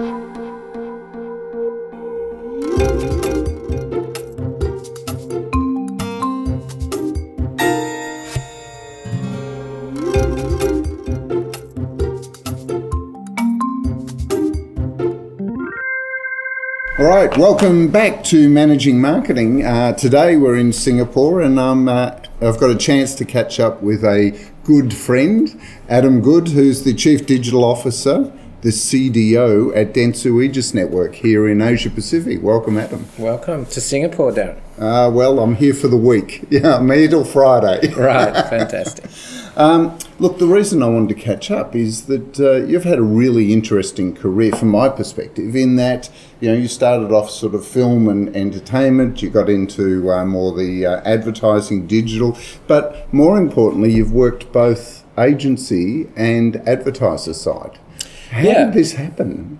All right, welcome back to Managing Marketing. Uh, today we're in Singapore and uh, I've got a chance to catch up with a good friend, Adam Good, who's the Chief Digital Officer, the CDO at Dentsu Aegis Network here in Asia Pacific. Welcome, Adam. Welcome to Singapore, Darren. Uh, well, I'm here for the week. Yeah, I'm here till Friday. Right, fantastic. Um, look, the reason I wanted to catch up is that uh, you've had a really interesting career from my perspective, in that you know you started off sort of film and entertainment, you got into uh, more the uh, advertising, digital, but more importantly, you've worked both agency and advertiser side. How Yeah. did this happen?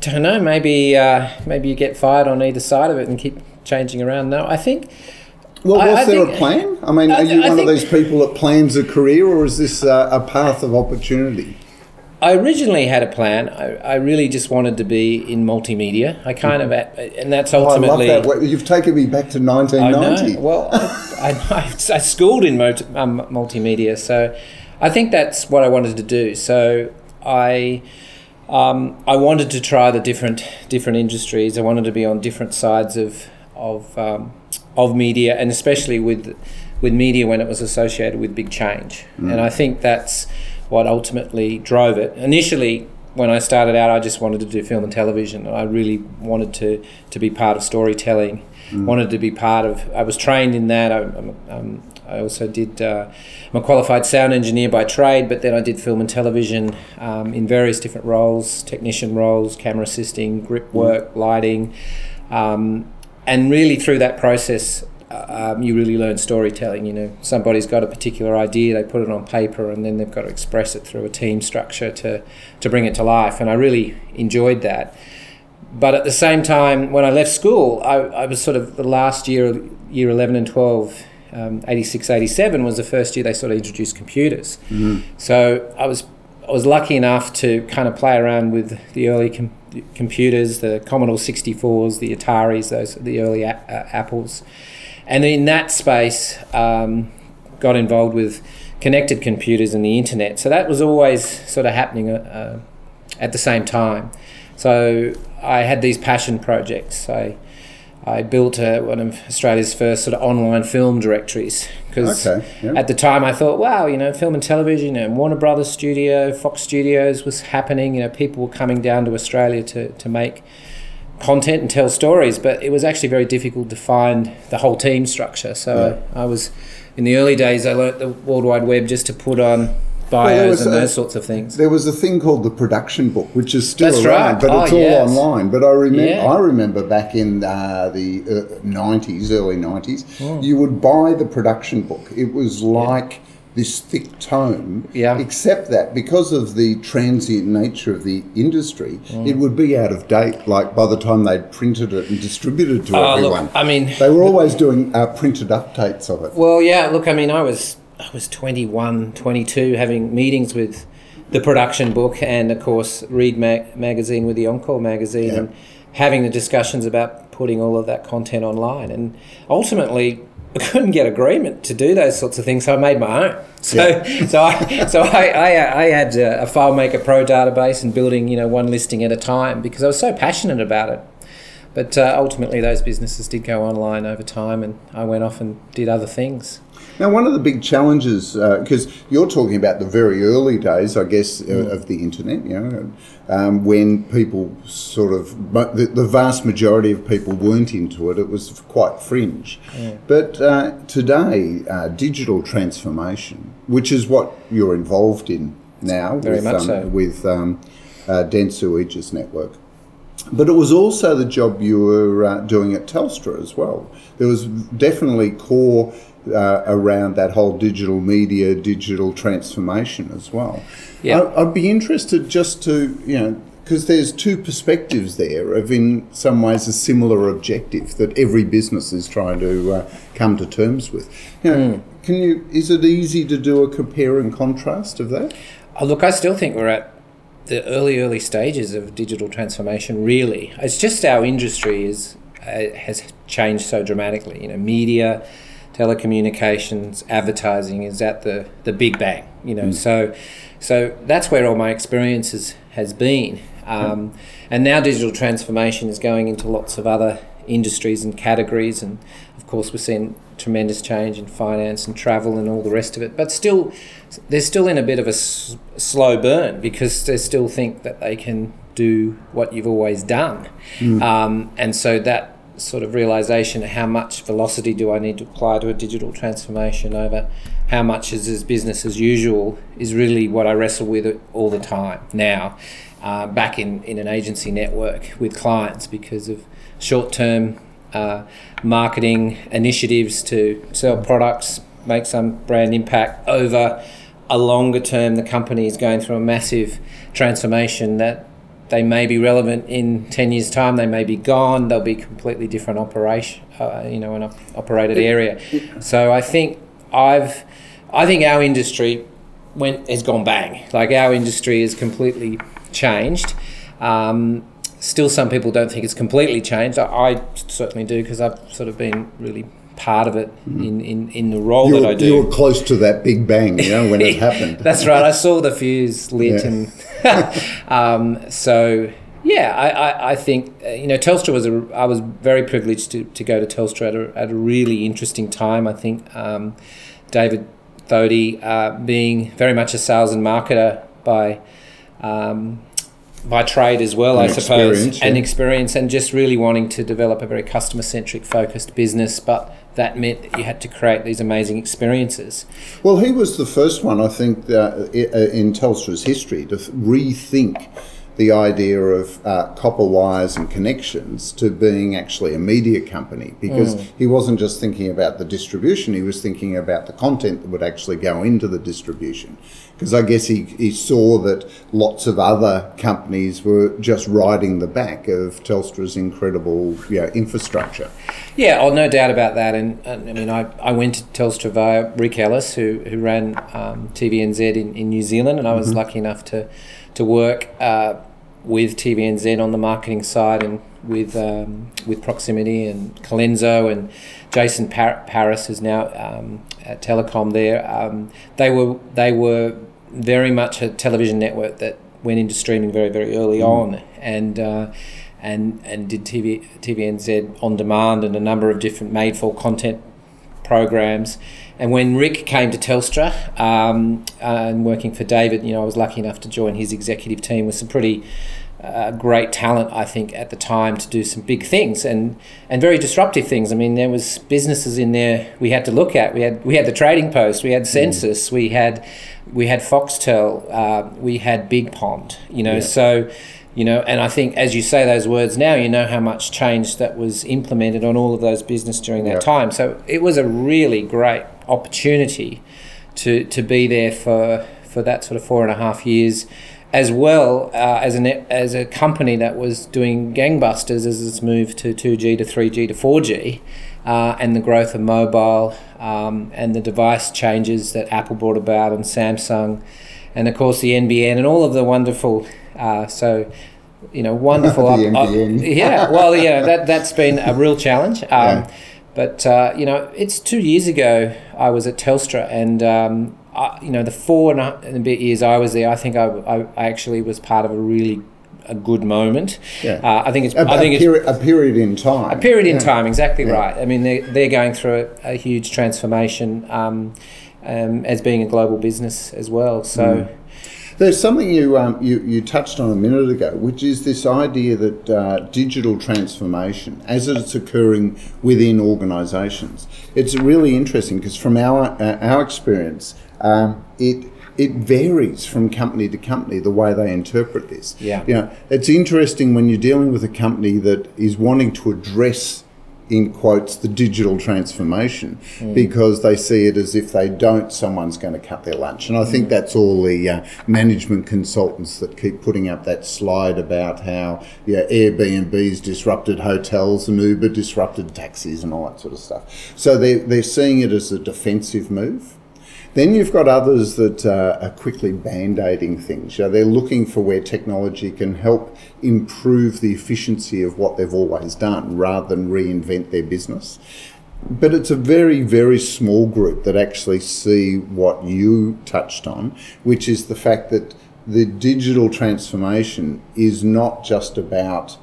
Don't know. Maybe uh, maybe you get fired on either side of it and keep changing around. No, I think Well, was I there think- a plan? I mean, I are you I one of those people that plans a career, or is this uh, a path of opportunity? I originally had a plan. I, I really just wanted to be in multimedia. I kind of, and that's Oh, I love ultimately. that. Well, You've taken me back to I 1990. know. Well, I, I, I schooled in um, multimedia, so I think that's what I wanted to do. So I, um, I wanted to try the different different industries. I wanted to be on different sides of of um, of media, and especially with with media when it was associated with big change. And I think that's what ultimately drove it. Initially, when I started out, I just wanted to do film and television. I really wanted to to be part of storytelling. Wanted to be part of. I was trained in that. I, I'm, um, I also did. Uh, I'm a qualified sound engineer by trade, but then I did film and television um, in various different roles: technician roles, camera assisting, grip work, lighting, um, and really through that process, uh, um, you really learn storytelling. You know, somebody's got a particular idea, they put it on paper, and then they've got to express it through a team structure to to bring it to life. And I really enjoyed that. But at the same time, when I left school, I, I was sort of the last year, year 11 and 12, um, 86, 87 was the first year they sort of introduced computers. So I was I was lucky enough to kind of play around with the early com- computers, the Commodore 64s, the Ataris, those the early a- uh, Apples, and in that space, um, got involved with connected computers and the internet. So that was always sort of happening uh, uh, at the same time. So I had these passion projects. I I built uh one of Australia's first sort of online film directories because Okay, yeah. at the time I thought, wow, you know, film and television and Warner Brothers Studio, Fox Studios was happening. You know, people were coming down to Australia to, to make content and tell stories, but it was actually very difficult to find the whole team structure. So I, I was in the early days. I learnt the World Wide Web just to put on bios there was and a- those sorts of things. There was a thing called the production book, which is still That's around, right. but Oh, it's all yes. online. But I remember, Yeah. I remember back in uh, the uh, nineties, early nineties, you would buy the production book. It was like this thick tome, Yeah. except that because of the transient nature of the industry, it would be out of date. Like by the time they'd printed it and distributed it to Oh, everyone, look, I mean, they were always doing uh, printed updates of it. Well, yeah, look, I mean, I was I was 21, 22, having meetings with the production book and, of course, Read mag- magazine with the Encore magazine Yeah. and having the discussions about putting all of that content online. And ultimately, I couldn't get agreement to do those sorts of things, so I made my own. So, so I, so I, I, I had a, a FileMaker Pro database and building, you know, one listing at a time because I was so passionate about it. But uh, ultimately, those businesses did go online over time, and I went off and did other things. Now, one of the big challenges, because you're talking about the very early days, I guess, uh, of the internet, you know, um, when people sort of, but the, the vast majority of people weren't into it, it was quite fringe. But uh, today, uh, digital transformation, which is what you're involved in now Very with, much um, so. with um, uh, Dentsu Aegis Network. But it was also the job you were uh, doing at Telstra as well. There was definitely core uh, around that whole digital media, digital transformation as well. Yeah. I, I'd be interested just to, you know, because there's two perspectives there of, in some ways, a similar objective that every business is trying to uh, come to terms with. You know, can you? Is it easy to do a compare and contrast of that? Oh, look, I still think we're at the early early stages of digital transformation. Really, it's just our industry is uh, has changed so dramatically. You know, media, telecommunications, advertising is at the the big bang. You know, mm. so so that's where all my experiences has been. Um, and now digital transformation is going into lots of other industries and categories, and of course we're seeing tremendous change in finance and travel and all the rest of it. But still, they're still in a bit of a s- slow burn because they still think that they can do what you've always done, mm. um, and so that sort of realization how much velocity do I need to apply to a digital transformation over how much is as business as usual is really what I wrestle with all the time now. Uh, back in, in an agency network with clients because of short term uh, marketing initiatives to sell products, make some brand impact over a longer term. The company is going through a massive transformation that they may be relevant in 10 years time they may be gone they'll be completely different operation uh, you know an op- operated area so i think i've i think our industry went has gone bang like our industry is completely changed um, still some people don't think it's completely changed i, I certainly do because i've sort of been really part of it mm. in, in, in the role you're, that I do. You were close to that big bang, you know, when it happened. That's right. I saw the fuse lit yeah. and um, so yeah, I, I, I, think uh, you know Telstra was a. I was very privileged to, to go to Telstra at a, at a really interesting time. I think um, David Thodey, uh, being very much a sales and marketer by um, by trade as well, and I suppose, and experience, and just really wanting to develop a very customer centric focused business, but that meant that you had to create these amazing experiences. Well, he was the first one, I think, uh, in Telstra's history to rethink the idea of uh, copper wires and connections to being actually a media company because mm. he wasn't just thinking about the distribution, he was thinking about the content that would actually go into the distribution. Because I guess he, he saw that lots of other companies were just riding the back of Telstra's incredible you know, infrastructure. Yeah, oh, no doubt about that. And, and I mean, I, I went to Telstra via Rick Ellis, who, who ran um, TVNZ in, in New Zealand, and I was mm-hmm. lucky enough to, to work. Uh, with TVNZ on the marketing side and with um, with proximity and Colenso and Jason Par- Paris is now um, at Telecom there. Um, they were they were very much a television network that went into streaming very very early mm. on and. Uh, and, and did TV, TVNZ on demand and a number of different made for content programs. And when Rick came to Telstra um, and working for David, you know, I was lucky enough to join his executive team with some pretty uh, great talent, I think, at the time to do some big things and and very disruptive things. I mean, there was businesses in there we had to look at. We had we had the Trading Post, we had mm. Sensis, mm. we had we had Foxtel, uh, we had Big Pond. You know, yeah. so you know and i think as you say those words now you know how much change that was implemented on all of those business during that time. So it was a really great opportunity to to be there for for that sort of four and a half years as well uh, as, an, as a company that was doing gangbusters as it's moved to 2G to 3G to 4G, uh, and the growth of mobile um, and the device changes that Apple brought about and Samsung, and of course the NBN and all of the wonderful uh, so, you know, wonderful. up, up, yeah, well, yeah, that that's been a real challenge. Um, yeah. But uh, you know, it's two years ago I was at Telstra, and um, I, you know, the four and a, and a bit years I was there, I think I, I, I actually was part of a really a good moment. Yeah. Uh, I think it's. A, I think a period, it's a period in time. A period yeah. in time, exactly yeah. right. I mean, they're, they're going through a, a huge transformation um, um, as being a global business as well. So. Mm. There's something you, um, you, you touched on a minute ago, which is this idea that uh, digital transformation, as it's occurring within organisations, it's really interesting because from our uh, our experience, um, it it varies from company to company the way they interpret this. Yeah, you know, it's interesting when you're dealing with a company that is wanting to address in quotes the digital transformation mm. because they see it as if they don't someone's going to cut their lunch and i think mm. that's all the uh, management consultants that keep putting up that slide about how airbnb's disrupted hotels and uber disrupted taxis and all that sort of stuff so they're, they're seeing it as a defensive move Then you've got others that uh, are quickly band aiding things. You know, they're looking for where technology can help improve the efficiency of what they've always done rather than reinvent their business. But it's a very, very small group that actually see what you touched on, which is the fact that the digital transformation is not just about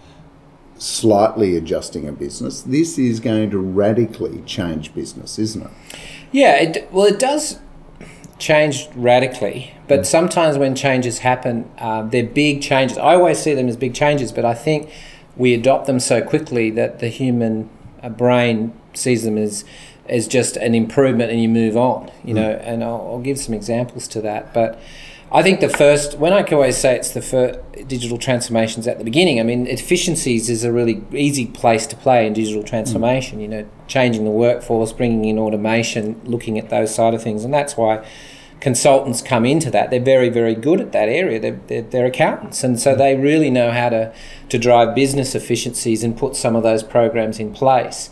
slightly adjusting a business. This is going to radically change business, isn't it? Yeah, it, well, it does change radically, but sometimes when changes happen, uh, they're big changes. I always see them as big changes, but I think we adopt them so quickly that the human uh, brain sees them as as just an improvement and you move on, you know. And I'll, I'll give some examples to that, but. I think the first, when I can always say it's the first digital transformations at the beginning, I mean, efficiencies is a really easy place to play in digital transformation, you know, changing the workforce, bringing in automation, looking at those side of things. And that's why consultants come into that. They're very, very good at that area. They're, they're, they're accountants. And so they really know how to, to drive business efficiencies and put some of those programs in place.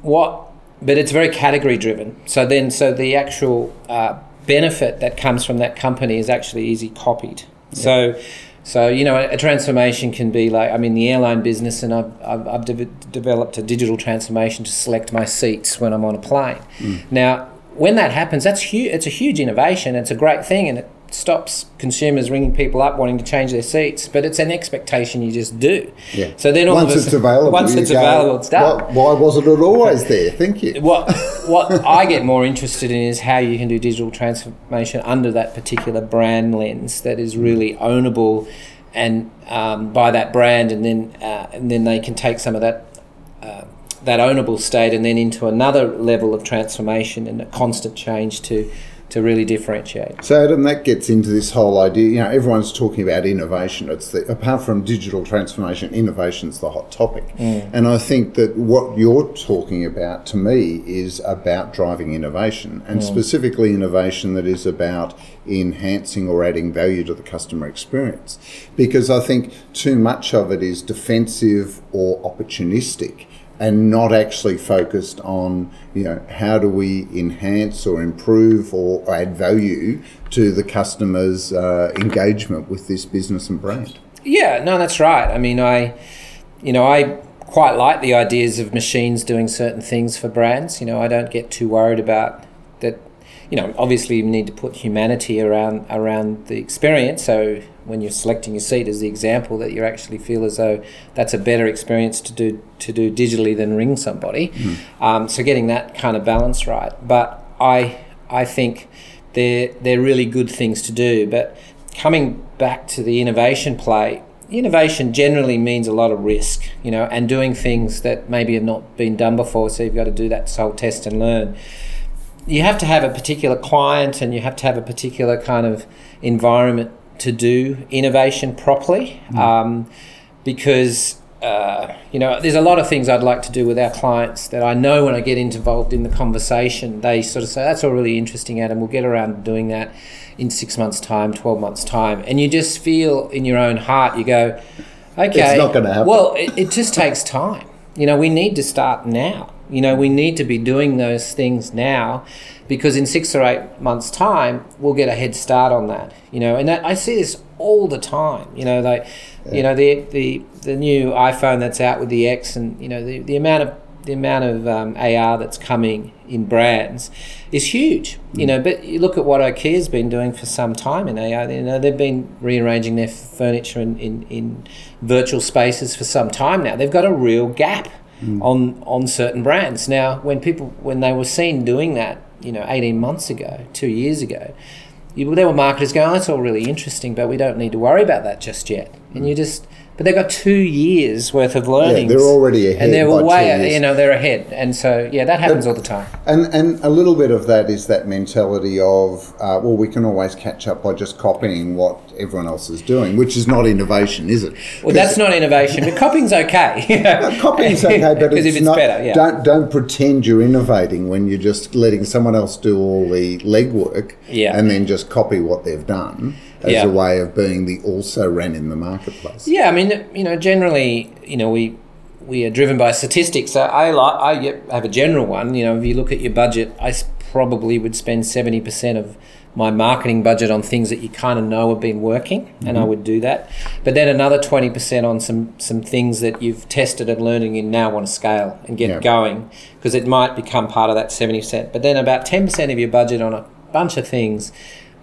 What, but it's very category driven. So then, so the actual, uh, benefit that comes from that company is actually easy copied. Yeah. So, so you know, a, a, transformation can be like I'm in the airline business, and I've I've, I've de- developed a digital transformation to select my seats when I'm on a plane. Mm. Now, when that happens, that's huge. It's a huge innovation. It's a great thing, and it stops consumers ringing people up wanting to change their seats, but it's an expectation you just do. Yeah. So then all once it's available, once it's go, available, it's done. Why, why wasn't it always there? Thank you. What what I get more interested in is how you can do digital transformation under that particular brand lens that is really ownable, and um, by that brand, and then uh, and then they can take some of that. Uh, that ownable state and then into another level of transformation and a constant change to to really differentiate. So, Adam, that gets into this whole idea. You know, everyone's talking about innovation. It's the, apart from digital transformation, innovation's the hot topic. Mm. And I think that what you're talking about to me is about driving innovation, and mm. specifically innovation that is about enhancing or adding value to the customer experience. Because I think too much of it is defensive or opportunistic and not actually focused on you know how do we enhance or improve or add value to the customer's uh, engagement with this business and brand. Yeah, no, that's right. I mean, I you know I quite like the ideas of machines doing certain things for brands. You know, I don't get too worried about that. You know, obviously you need to put humanity around around the experience. So when you're selecting your seat as the example that you actually feel as though that's a better experience to do to do digitally than ring somebody. Mm. Um, so getting that kind of balance right. But I I think they're they're really good things to do. But coming back to the innovation play, innovation generally means a lot of risk, you know, and doing things that maybe have not been done before. So you've got to do that soul test and learn. You have to have a particular client and you have to have a particular kind of environment to do innovation properly mm. um, because uh, you know there's a lot of things I'd like to do with our clients that I know when I get involved in the conversation they sort of say that's all really interesting Adam. We'll get around to doing that in six months time 12 months time. And you just feel in your own heart you go okay it's not going to happen. well it, it just takes time. You know we need to start now you know we need to be doing those things now because in six or eight months' time, we'll get a head start on that. You know, and that, I see this all the time. You know, like, yeah. you know, the the the new iPhone that's out with the X, and you know, the, the amount of the amount of um, AR that's coming in brands is huge. Mm. You know, but you look at what IKEA's been doing for some time in AR. You know, they've been rearranging their furniture in, in, in virtual spaces for some time now. They've got a real gap mm. on on certain brands now. When people when they were seen doing that you know, 18 months ago, two years ago, you, there were marketers going, oh, that's all really interesting, but we don't need to worry about that just yet. And you just, but they've got two years worth of learning. Yeah, they're already ahead. And they're way, you know, they're ahead. And so, yeah, that happens but, all the time. And and a little bit of that is that mentality of, uh, well, we can always catch up by just copying what everyone else is doing, which is not innovation, is it? Well, that's not innovation, but copying's okay. no, copying's okay, but it's, it's, not. Better, yeah. Don't don't pretend you're innovating when you're just letting someone else do all the legwork, yeah. and then just copy what they've done as yeah. a way of being the also ran in the marketplace. Yeah, I mean, you know, generally, you know, we we are driven by statistics. So I like I have a general one. You know, if you look at your budget, I probably would spend 70% of my marketing budget on things that you kind of know have been working, mm-hmm. and I would do that. But then another 20% on some, some things that you've tested and learning and now want to scale and get yep. going, because it might become part of that 70%. But then about 10% of your budget on a bunch of things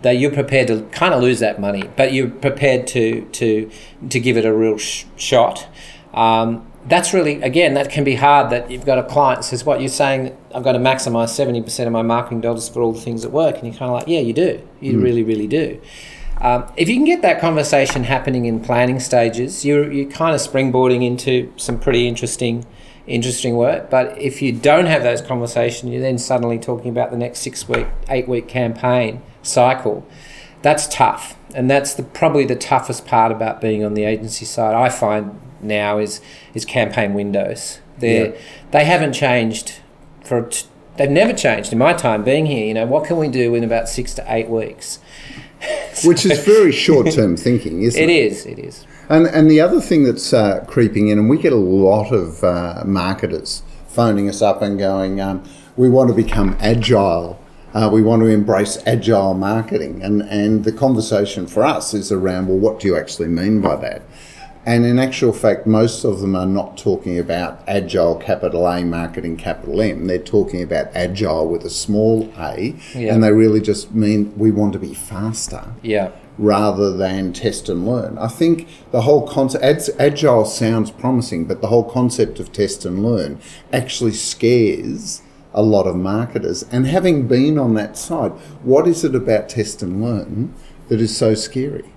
that you're prepared to kind of lose that money, but you're prepared to, to, to give it a real sh- shot. Um, that's really again that can be hard that you've got a client says what you're saying i've got to maximize 70% of my marketing dollars for all the things that work? And you're kind of like yeah you do. You mm. really really do. Um, if you can get that conversation happening in planning stages you're, you're kind of springboarding into some pretty interesting interesting work. But if you don't have those conversations you're then suddenly talking about the next six week eight week campaign cycle. That's tough. And that's the, probably the toughest part about being on the agency side i find now is is campaign windows. They yeah. they haven't changed for t- they've never changed in my time being here. You know, what can we do in about six to eight weeks? so, Which is very short term thinking, isn't it? It is. It is. And and the other thing that's uh, creeping in, and we get a lot of uh, marketers phoning us up and going, um, we want to become agile. Uh, we want to embrace agile marketing, and and the conversation for us is around well, what do you actually mean by that? And in actual fact, most of them are not talking about agile capital A marketing capital M. They're talking about agile with a small a, yeah. and they really just mean we want to be faster. Yeah. Rather than test and learn. I think the whole concept, agile sounds promising, but the whole concept of test and learn actually scares a lot of marketers. And having been on that side, what is it about test and learn that is so scary?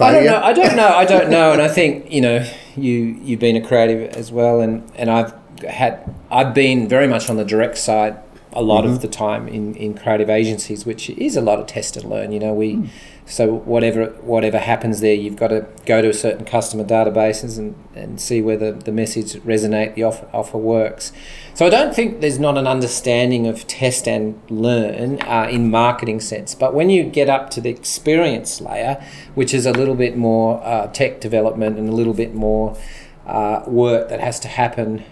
I don't know. I don't know. I don't know. And I think you know you you've been a creative as well, and and I've had I've been very much on the direct side a lot mm-hmm. of the time in in creative agencies, which is a lot of test and learn. You know, we. Mm so whatever whatever happens there, you've got to go to a certain customer databases and, and see whether the message resonate, the offer, offer works. So I don't think there's not an understanding of test and learn uh, in marketing sense. But when you get up to the experience layer, which is a little bit more uh, tech development and a little bit more uh, work that has to happen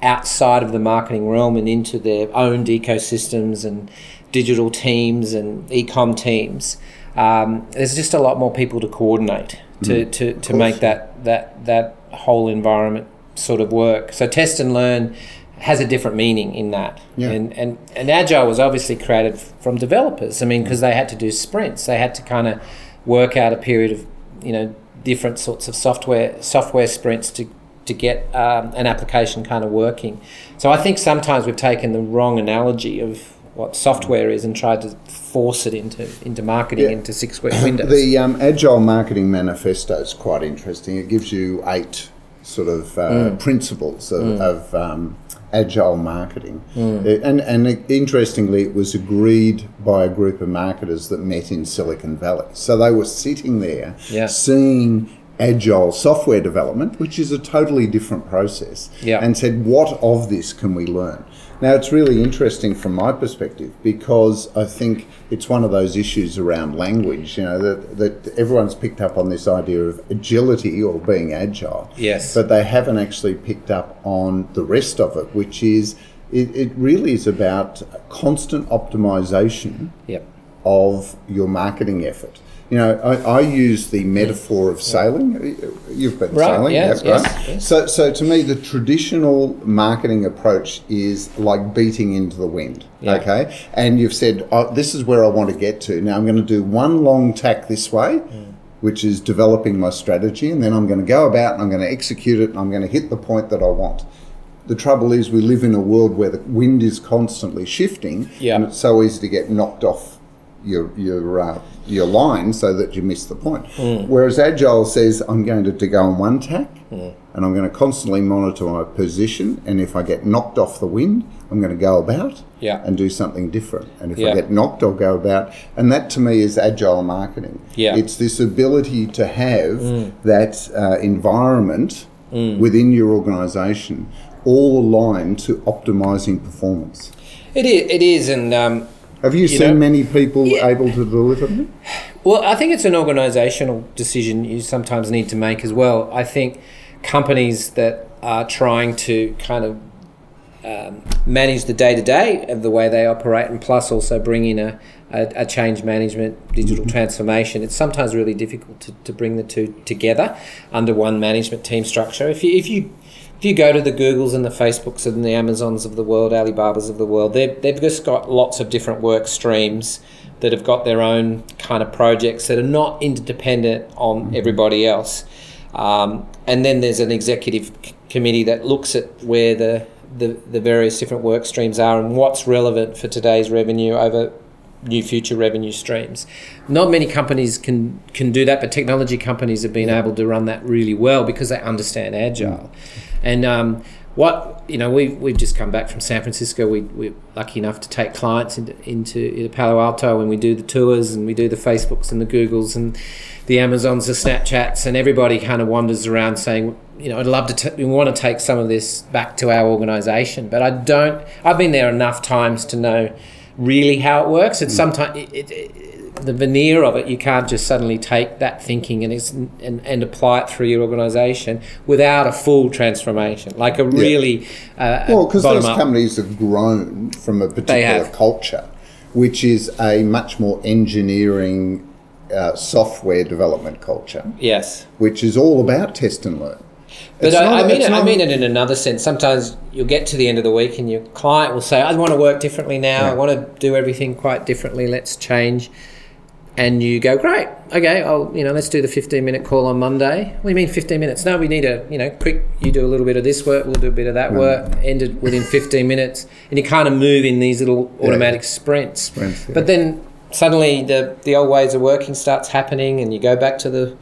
outside of the marketing realm and into their owned ecosystems and digital teams and e-com teams um, there's just a lot more people to coordinate to, mm, to, to make that, that, that whole environment sort of work. So test and learn has a different meaning in that. Yeah. And, and, and Agile was obviously created from developers. I mean, because they had to do sprints, they had to kind of work out a period of, you know, different sorts of software software sprints to to get um, an application kind of working. So I think sometimes we've taken the wrong analogy of what software is and tried to force it into into marketing yeah. into six week windows. The um, Agile Marketing Manifesto is quite interesting. It gives you eight sort of uh, mm. principles of, mm. of um, agile marketing, mm. Uh, and and interestingly, it was agreed by a group of marketers that met in Silicon Valley. So they were sitting there, yeah. seeing agile software development, which is a totally different process, yeah. and said, "What of this can we learn?" Now, it's really interesting from my perspective because I think it's one of those issues around language, you know, that, that everyone's picked up on this idea of agility or being agile. Yes. But they haven't actually picked up on the rest of it, which is it, it really is about constant optimization yep. of your marketing effort. You know, I, I use the metaphor of sailing. You've been right, sailing, yes, yes, right? Yes. So, so to me, the traditional marketing approach is like beating into the wind. Yeah. Okay, and you've said, oh, "This is where I want to get to." Now, I'm going to do one long tack this way. Mm. Which is developing my strategy, and then I'm going to go about and I'm going to execute it, and I'm going to hit the point that I want. The trouble is, we live in a world where the wind is constantly shifting, yeah. and it's so easy to get knocked off your your uh, your line so that you miss the point. Mm. Whereas Agile says, I'm going to, to go on one tack mm. and I'm going to constantly monitor my position. And if I get knocked off the wind, I'm going to go about yeah. and do something different. And if yeah. I get knocked, I'll go about. And that to me is Agile marketing. Yeah. It's this ability to have mm. that uh, environment hmm. within your organization all aligned to optimizing performance. It is, it is and um, have you, you seen know? many people yeah. able to deliver Well, I think it's an organisational decision you sometimes need to make as well. I think companies that are trying to kind of um, manage the day to day of the way they operate, and plus also bring in a, a, a change management, digital transformation. It's sometimes really difficult to, to bring the two together under one management team structure. If you if you if you go to the Googles and the Facebooks and the Amazons of the world, Alibabas of the world, they've, they've just got lots of different work streams that have got their own kind of projects that are not interdependent on everybody else. Um, and then there's an executive c- committee that looks at where the, the, the various different work streams are and what's relevant for today's revenue over new future revenue streams. Not many companies can can do that, but technology companies have been able to run that really well because they understand agile. And um, what you know, we've we've just come back from San Francisco. We we're lucky enough to take clients into into Palo Alto, and we do the tours and we do the Facebooks and the Googles and the Amazons, the Snapchats, and everybody kind of wanders around saying, you know, I'd love to. T- we want to take some of this back to our organisation, but I don't. I've been there enough times to know really how it works. It's sometimes it, it, it, the veneer of it. You can't just suddenly take that thinking and, and and apply it through your organisation without a full transformation, like a really uh, Well, because those up. companies have grown from a particular culture, which is a much more engineering, uh, software development culture, Yes. which is all about test and learn. But I, not- I mean it. I mean it in another sense. Sometimes you'll get to the end of the week and your client will say, "I want to work differently now. I want to do everything quite differently. Let's change." And you go, "Great, okay. I'll you know let's do the fifteen minute call on Monday." What do you mean fifteen minutes? No, we need a you know quick. You do a little bit of this work. We'll do a bit of that work. Ended within fifteen minutes, and you kind of move in these little automatic sprints. Sprints, yeah. But then suddenly the the old ways of working starts happening, and you go back to the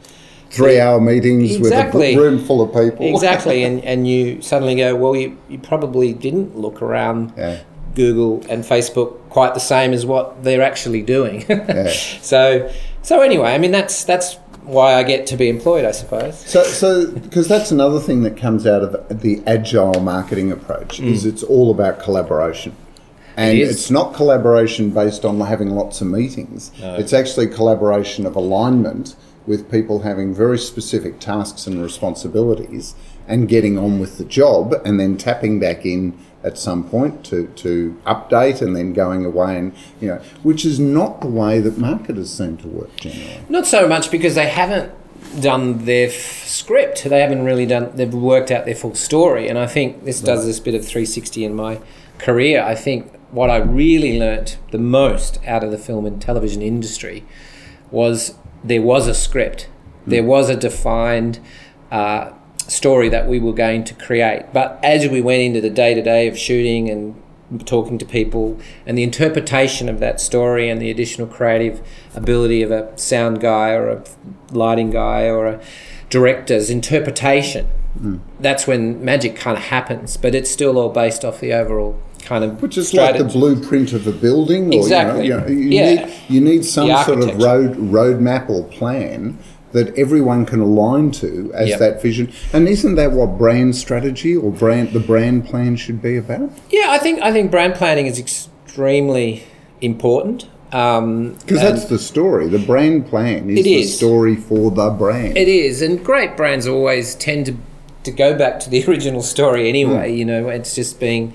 Three hour meetings Exactly. with a room full of people. exactly and, and you suddenly go well you, you probably didn't look around Yeah. Google and facebook quite the same as what they're actually doing Yeah. so so anyway i mean that's that's why i get to be employed i suppose So, so because that's another thing that comes out of the agile marketing approach is it's all about collaboration, and Mm. It it's not collaboration based on having lots of meetings. It's actually collaboration of alignment with people having very specific tasks and responsibilities and getting on with the job, and then tapping back in at some point to, to update and then going away and you know which is not the way that marketers seem to work generally. Not so much because they haven't done their f- script. They haven't really done they've worked out their full story. And i think this does this bit of 360 in my career. I think what i really learnt the most out of the film and television industry was there was a script. There was a defined uh, story that we were going to create. But as we went into the day-to-day of shooting and talking to people and the interpretation of that story and the additional creative ability of a sound guy or a lighting guy or a director's interpretation hmm. that's when magic kind of happens. But it's still all based off the overall kind of Which is like the blueprint of a building, or Exactly. you know, you, know, you Yeah. need you need some sort of road roadmap or plan that everyone can align to as Yep. that vision. And isn't that what brand strategy or brand the brand plan should be about? yeah i think i think brand planning is extremely important um, Because and- that's the story. The brand plan is the story for the brand. It is, and great brands always tend to to go back to the original story anyway. Hmm. You know, it's just being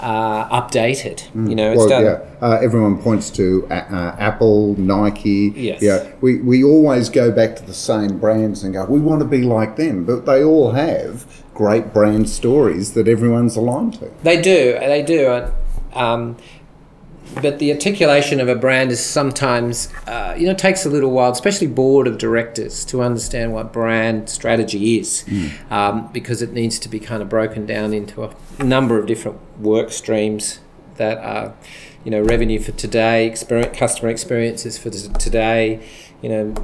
uh, updated. You know, it's well, done. yeah. Uh, everyone points to uh, uh, Apple, Nike. Yes. Yeah. We, we always go back to the same brands and go, we want to be like them. But they all have great brand stories that everyone's aligned to. They do, they do. Um, but the articulation of a brand is sometimes, uh, you know, takes a little while, especially board of directors, to understand what brand strategy is, um, because it needs to be kind of broken down into a number of different work streams that are, you know, revenue for today, experience, customer experiences for t- today, you know,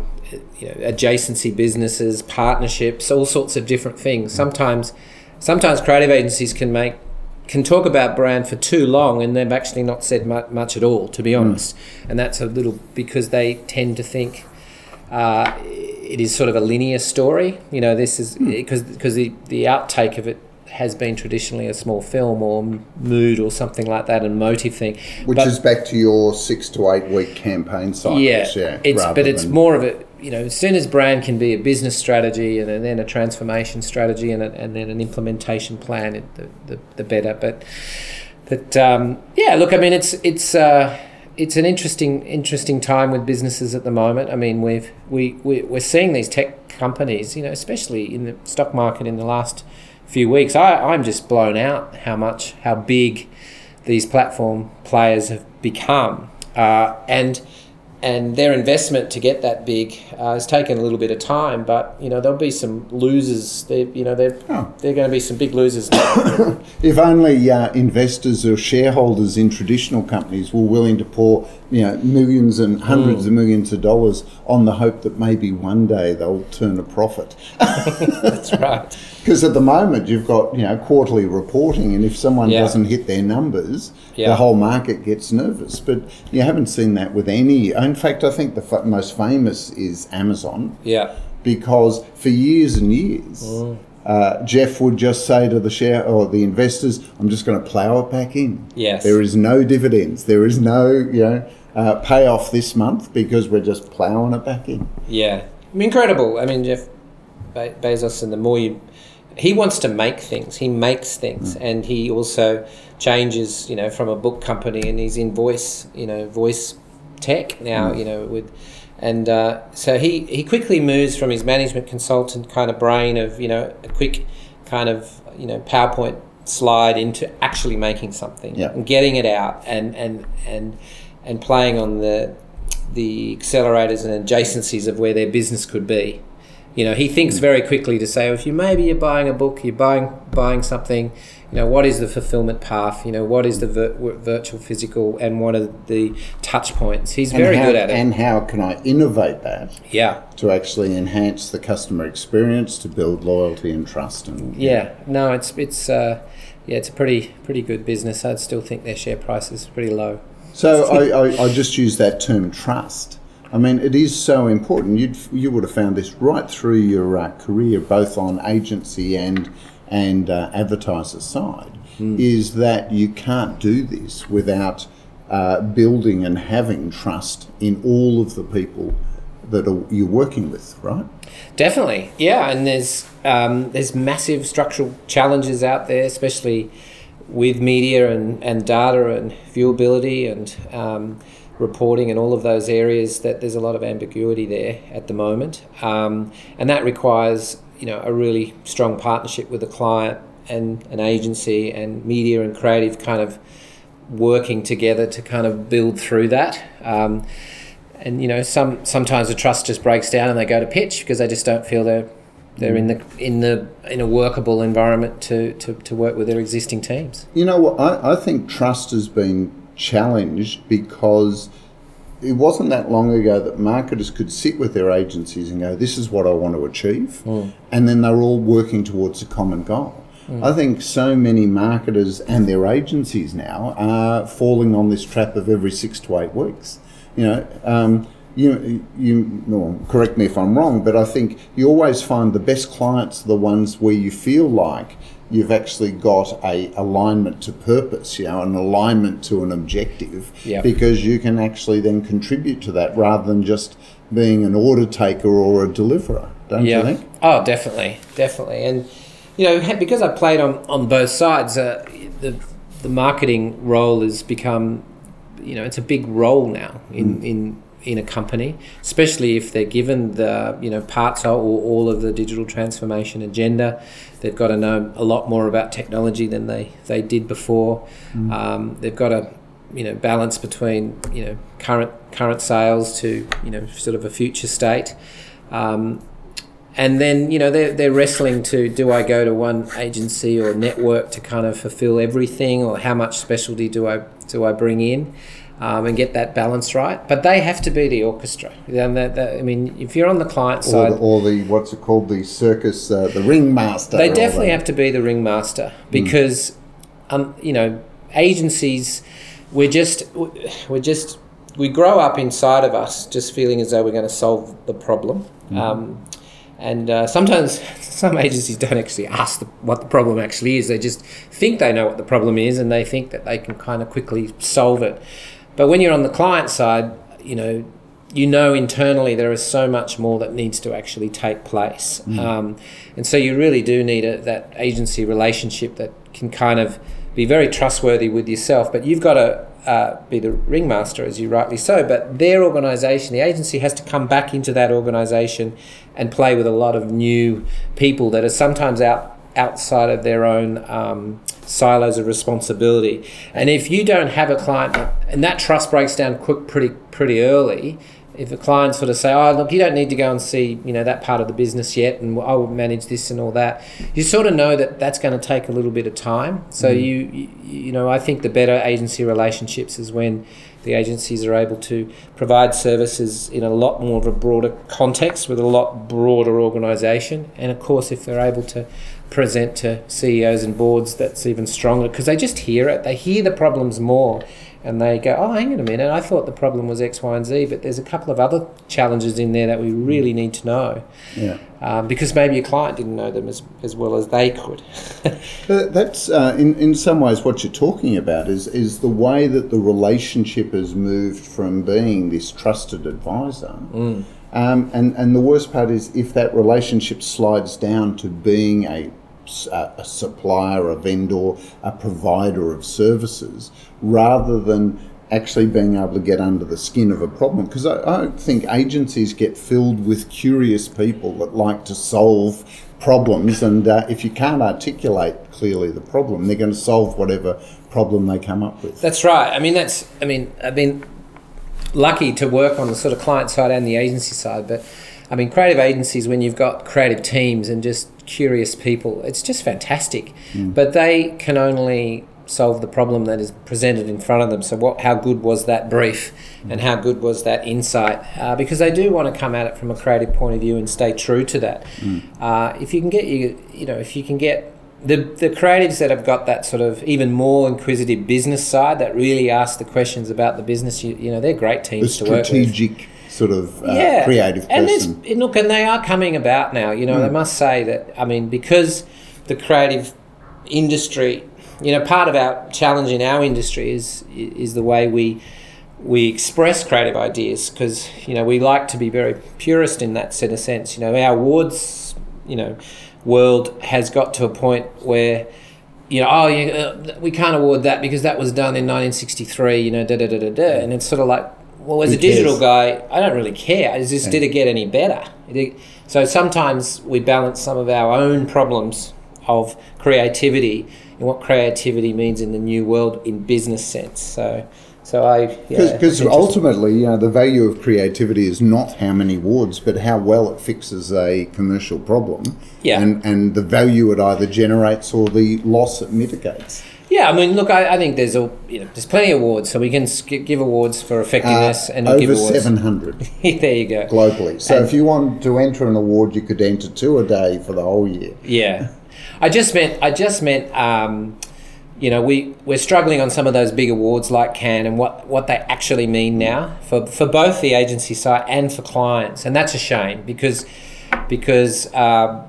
you know, adjacency businesses, partnerships, all sorts of different things. Sometimes, sometimes creative agencies can make can talk about brand for too long and they've actually not said mu- much at all, to be honest. And that's a little because they tend to think uh, it is sort of a linear story. You know, this is because because the, the outtake of it has been traditionally a small film or mood or something like that and motive thing. Which But- is back to your six to eight week campaign cycles. yeah, Yeah. it's but it's more of a you know, as soon as brand can be a business strategy and then a transformation strategy and, a, and then an implementation plan, the, the, the better. But but um, yeah, look, I mean, it's it's uh, it's an interesting interesting time with businesses at the moment. I mean, we've we, we we're seeing these tech companies, you know, especially in the stock market in the last few weeks. I, I'm just blown out how much how big these platform players have become, uh, and and their investment to get that big uh, has taken a little bit of time. But you know there'll be some losers. They you know they're oh. they're going to be some big losers. if only uh, investors or shareholders in traditional companies were willing to pour you know millions and hundreds mm. of millions of dollars on the hope that maybe one day they'll turn a profit. That's right. Because at the moment you've got you know quarterly reporting, and if someone yeah. doesn't hit their numbers, yeah. the whole market gets nervous. But you haven't seen that with any. In fact, I think the f- most famous is Amazon. Yeah. Because for years and years. Mm. Uh, Jeff would just say to the share or the investors, "I'm just going to plough it back in. Yes, there is no dividends. There is no you know uh, payoff this month because we're just ploughing it back in." Yeah, I mean, incredible. I mean, Jeff Be- Bezos, and the more you he wants to make things. He makes things, mm. and he also changes. You know, from a book company, and he's in voice. You know, voice tech now. Mm. You know, with and uh, so he he quickly moves from his management consultant kind of brain of you know a quick kind of you know PowerPoint slide into actually making something yeah. and getting it out and and and and playing on the the accelerators and adjacencies of where their business could be you know, he thinks mm. very quickly to say, well, if you maybe you're buying a book, you're buying buying something, you know, what is the fulfillment path? You know, what is the vir- virtual, physical, and what are the touch points? He's very how, good at it. And how can I innovate that? Yeah. To actually enhance the customer experience, to build loyalty and trust, and yeah, no, it's it's uh, yeah, it's a pretty pretty good business. I'd still think their share price is pretty low. So I, I, I just use that term trust I mean, it is so important. You'd, you would have found this right through your uh, career, both on agency and and uh, advertiser side, mm. is that you can't do this without uh, building and having trust in all of the people that are, you're working with, right? Definitely, yeah. And there's um, there's massive structural challenges out there, especially with media and, and data and viewability and um, reporting and all of those areas that there's a lot of ambiguity there at the moment. Um, and that requires you know a really strong partnership with the client and an agency and media and creative kind of working together to kind of build through that. Um, and you know some sometimes the trust just breaks down and they go to pitch because they just don't feel they're they're in the in the in a workable environment to, to, to work with their existing teams. You know what I, I think trust has been challenged because it wasn't that long ago that marketers could sit with their agencies and go, This is what I want to achieve. Mm. And then they're all working towards a common goal. Mm. I think so many marketers and their agencies now are falling on this trap of every six to eight weeks. You know, um, you, you correct me if I'm wrong, but I think you always find the best clients are the ones where you feel like you've actually got a alignment to purpose, you know, an alignment to an objective, yep. because you can actually then contribute to that rather than just being an order taker or a deliverer. Don't yep. you think? Oh, definitely, definitely, and you know, because I played on on both sides, uh, the the marketing role has become, you know, it's a big role now in mm. in in a company, especially if they're given the you know parts or all of the digital transformation agenda. They've got to know a lot more about technology than they, they did before. Mm. Um, they've got to you know balance between you know current current sales to you know sort of a future state. Um, and then you know they're, they're wrestling to do I go to one agency or network to kind of fulfill everything or how much specialty do I do I bring in um, and get that balance right. But they have to be the orchestra. And that, that, I mean, if you're on the client side, or the, or the what's it called, the circus, uh, the ringmaster. They definitely have to be the ringmaster hmm. because, mm. um, you know, agencies, we're just, we're just, we grow up inside of us just feeling as though we're going to solve the problem. Mm. Um, and uh, sometimes some agencies don't actually ask the, what the problem actually is. They just think they know what the problem is and they think that they can kind of quickly solve it. But when you're on the client side, you know, you know internally there is so much more that needs to actually take place. Um, and so you really do need a, that agency relationship that can kind of be very trustworthy with yourself. But you've got to uh, be the ringmaster, as you rightly so. But their organisation, the agency, has to come back into that organisation and play with a lot of new people that are sometimes out outside of their own um, silos of responsibility. And if you don't have a client, and that trust breaks down quick, pretty pretty early. If a client sort of say, "Oh, look, you don't need to go and see, you know, that part of the business yet, and I will manage this and all that," you sort of know that that's going to take a little bit of time. So mm. you, you, you know, I think the better agency relationships is when the agencies are able to provide services in a lot more of a broader context with a lot broader organisation, and of course, if they're able to present to CEOs and boards, that's even stronger because they just hear it. They hear the problems more and they go, oh, hang on a minute, I thought the problem was X, Y, and Z, but there's a couple of other challenges in there that we really need to know. Yeah. Um, because maybe your client didn't know them as, as well as they could. That's uh, in in some ways what you're talking about is is the way that the relationship has moved from being this trusted advisor, um, and and the worst part is if that relationship slides down to being a a, supplier, a vendor, a provider of services, rather than actually being able to get under the skin of a problem. Because I, I think agencies get filled with curious people that like to solve problems, and uh, if you can't articulate clearly the problem, they're going to solve whatever problem they come up with. That's right. I mean, that's. I mean, I've been lucky to work on the sort of client side and the agency side, but I mean, creative agencies when you've got creative teams and just curious people, it's just fantastic. But they can only solve the problem that is presented in front of them. So, what? How good was that brief, and how good was that insight? Uh, because they do want to come at it from a creative point of view and stay true to that. Uh, if you can get you, you know, if you can get the, the creatives that have got that sort of even more inquisitive business side that really ask the questions about the business, you, you know, they're great The teams to work with. strategic sort of uh, creative and person. and look, and they are coming about now. You know, Mm. they must say that. I mean, because the creative industry, you know, part of our challenge in our industry is is the way we we express creative ideas because you know we like to be very purist in that sort of sense. You know, our awards, you know, world has got to a point where you know, oh, you, uh, we can't award that because that was done in 1963, you know, da da da da da. And it's sort of like, well, as Who a digital cares? guy, I don't really care. It's just, did it get any better? It- so sometimes we balance some of our own problems of creativity and what creativity means in the new world in business sense. So, so I, Because interesting. ultimately, you know, the value of creativity is not how many awards, but how well it fixes a commercial problem. Yeah. And, and the value it either generates or the loss it mitigates. Yeah, I mean, look, I, I think there's a, you know, there's plenty of awards, so we can sk- give awards for effectiveness Uh, and give over awards. 700 there you go. globally. So And- if you want to enter an award, you could enter two a day for the whole year. Yeah, I just meant I just meant um, you know we we're struggling on some of those big awards like Cannes and what what they actually mean now for for both the agency side and for clients, and that's a shame because because um,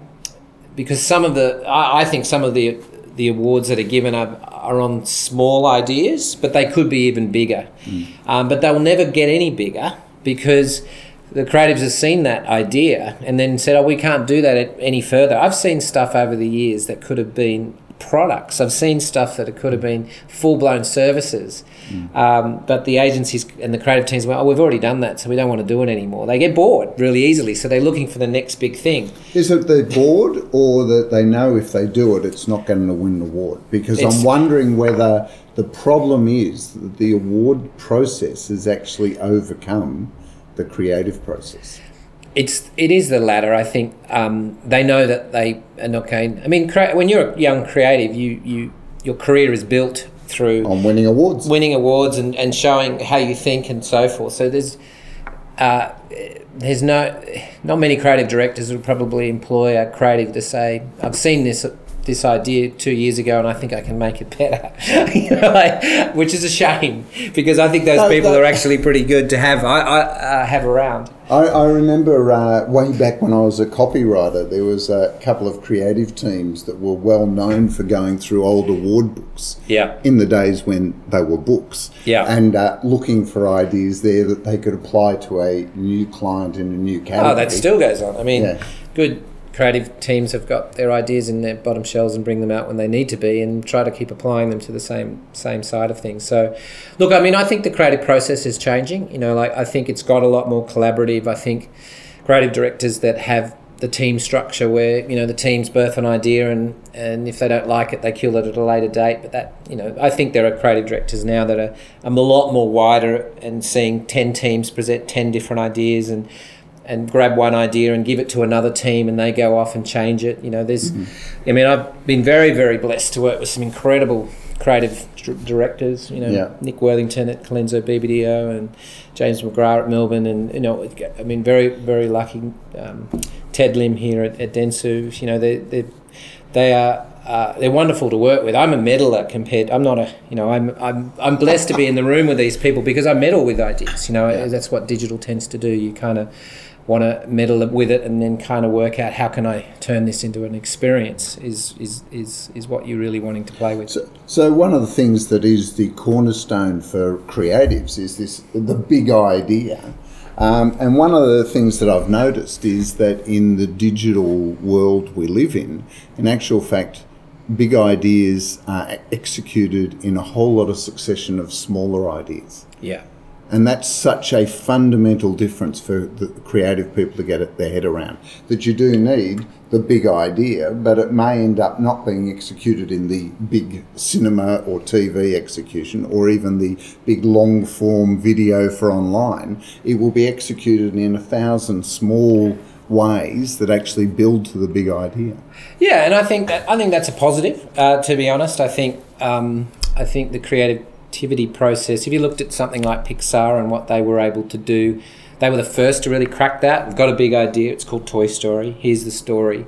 because some of the I, I think some of the the awards that are given are, are on small ideas, but they could be even bigger. Um, but they'll never get any bigger because the creatives have seen that idea and then said, "Oh, we can't do that any further." I've seen stuff over the years that could have been products. I've seen stuff that it could have been full blown services, um, but the agencies and the creative teams went, "Oh, we've already done that, so we don't want to do it anymore." They get bored really easily, so they're looking for the next big thing. Is it they're bored or that they know if they do it, it's not going to win an award? Because It's- I'm wondering whether the problem is that the award process has actually overcome the creative process. It's it is the latter. I think um, they know that they are not going. I mean, crea- when you're a young creative, you you your career is built through On winning awards. winning awards and, and showing how you think and so forth. So there's uh, there's no not many creative directors would probably employ a creative to say, I've seen this this idea two years ago, and I think I can make it better. you know, like, which is a shame because I think those No, people no. are actually pretty good to have. I, I uh, have around. I, I remember uh, way back when I was a copywriter, there was a couple of creative teams that were well known for going through old award books. Yeah. In the days when they were books. Yeah. And uh, looking for ideas there that they could apply to a new client in a new category. Oh, that still goes on. I mean, Yeah. good creative teams have got their ideas in their bottom shelves and bring them out when they need to be, and try to keep applying them to the same same side of things. So, look, I mean, I think the creative process is changing. You know, like I think it's got a lot more collaborative. I think creative directors that have the team structure where you know the teams birth an idea and and if they don't like it they kill it at a later date but that you know I think there are creative directors now that are, are a lot more wider and seeing 10 teams present 10 different ideas and and grab one idea and give it to another team and they go off and change it. You know there's I mean I've been very very blessed to work with some incredible creative directors you know Yeah. Nick Worthington at Colenso BBDO and James McGrath at Melbourne and you know I mean very very lucky um, Ted Lim here at, at Dentsu. You know they they they are uh, they're wonderful to work with. I'm a meddler compared. I'm not a you know I'm I'm I'm blessed to be in the room with these people because I meddle with ideas. You know that's what digital tends to do. You kind of want to meddle with it and then kind of work out how can I turn this into an experience is is is is what you're really wanting to play with. So, so one of the things that is the cornerstone for creatives is this the big idea. Um, and one of the things that I've noticed is that in the digital world we live in, in actual fact, big ideas are executed in a whole lot of succession of smaller ideas. yeah. And that's such a fundamental difference for the creative people to get their head around. That you do need the big idea, but it may end up not being executed in the big cinema or TV execution or even the big long form video for online. It will be executed in a thousand small ways that actually build to the big idea. Yeah, and I think that I think that's a positive. Uh, to be honest, I think um, I think the creativity process. If you looked at something like Pixar and what they were able to do, they were the first to really crack that. We've got a big idea. It's called Toy Story. Here's the story.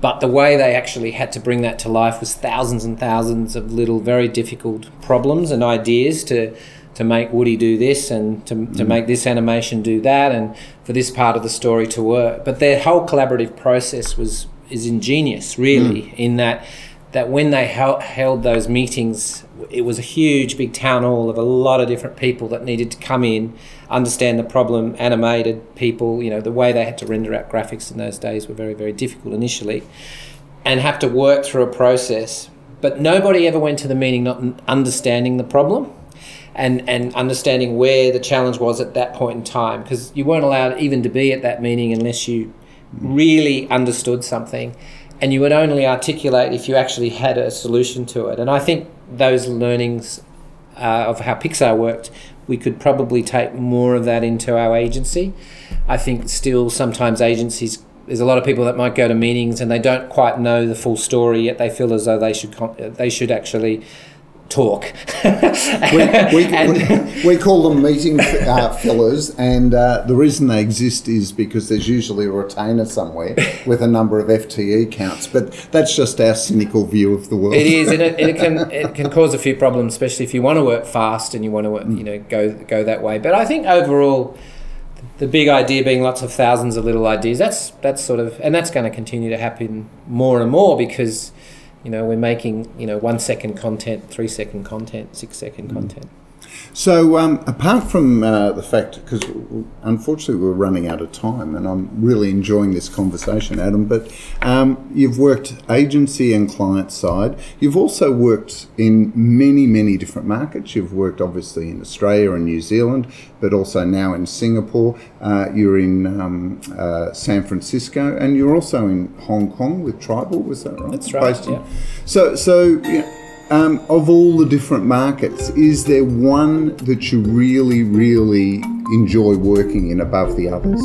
But the way they actually had to bring that to life was thousands and thousands of little, very difficult problems and ideas to to make Woody do this and to, to mm. make this animation do that and for this part of the story to work. But their whole collaborative process was is ingenious, really, mm. in that that when they held, held those meetings, it was a huge, big town hall of a lot of different people that needed to come in, understand the problem, animated people. You know, the way they had to render out graphics in those days were very, very difficult initially, and have to work through a process. But nobody ever went to the meeting not understanding the problem and and understanding where the challenge was at that point in time. Because you weren't allowed even to be at that meeting unless you really understood something. And you would only articulate if you actually had a solution to it. And i think those learnings uh, of how pixar worked we could probably take more of that into our agency. I think still sometimes agencies there's a lot of people that might go to meetings and they don't quite know the full story yet they feel as though they should they should actually talk We, we, And- we, we call them meeting uh, fillers, and uh, the reason they exist is because there's usually a retainer somewhere with a number of FTE counts. But that's just our cynical view of the world. It is, and it, it can it can cause a few problems, especially if you want to work fast and you want to work, you know go go that way. But I think overall, the big idea being lots of thousands of little ideas. That's that's sort of, and that's going to continue to happen more and more because, you know, we're making you know one second content, three second content, six second mm. content. So, um, apart from uh, the fact, because unfortunately we're running out of time, and I'm really enjoying this conversation, Adam. But um, you've worked agency and client side. You've also worked in many, many different markets. You've worked obviously in Australia and New Zealand, but also now in Singapore. Uh, you're in um, uh, San Francisco, and you're also in Hong Kong with Tribal. Was that right? That's right, yeah. So, so. Know, um, of all the different markets, is there one that you really, really enjoy working in above the others?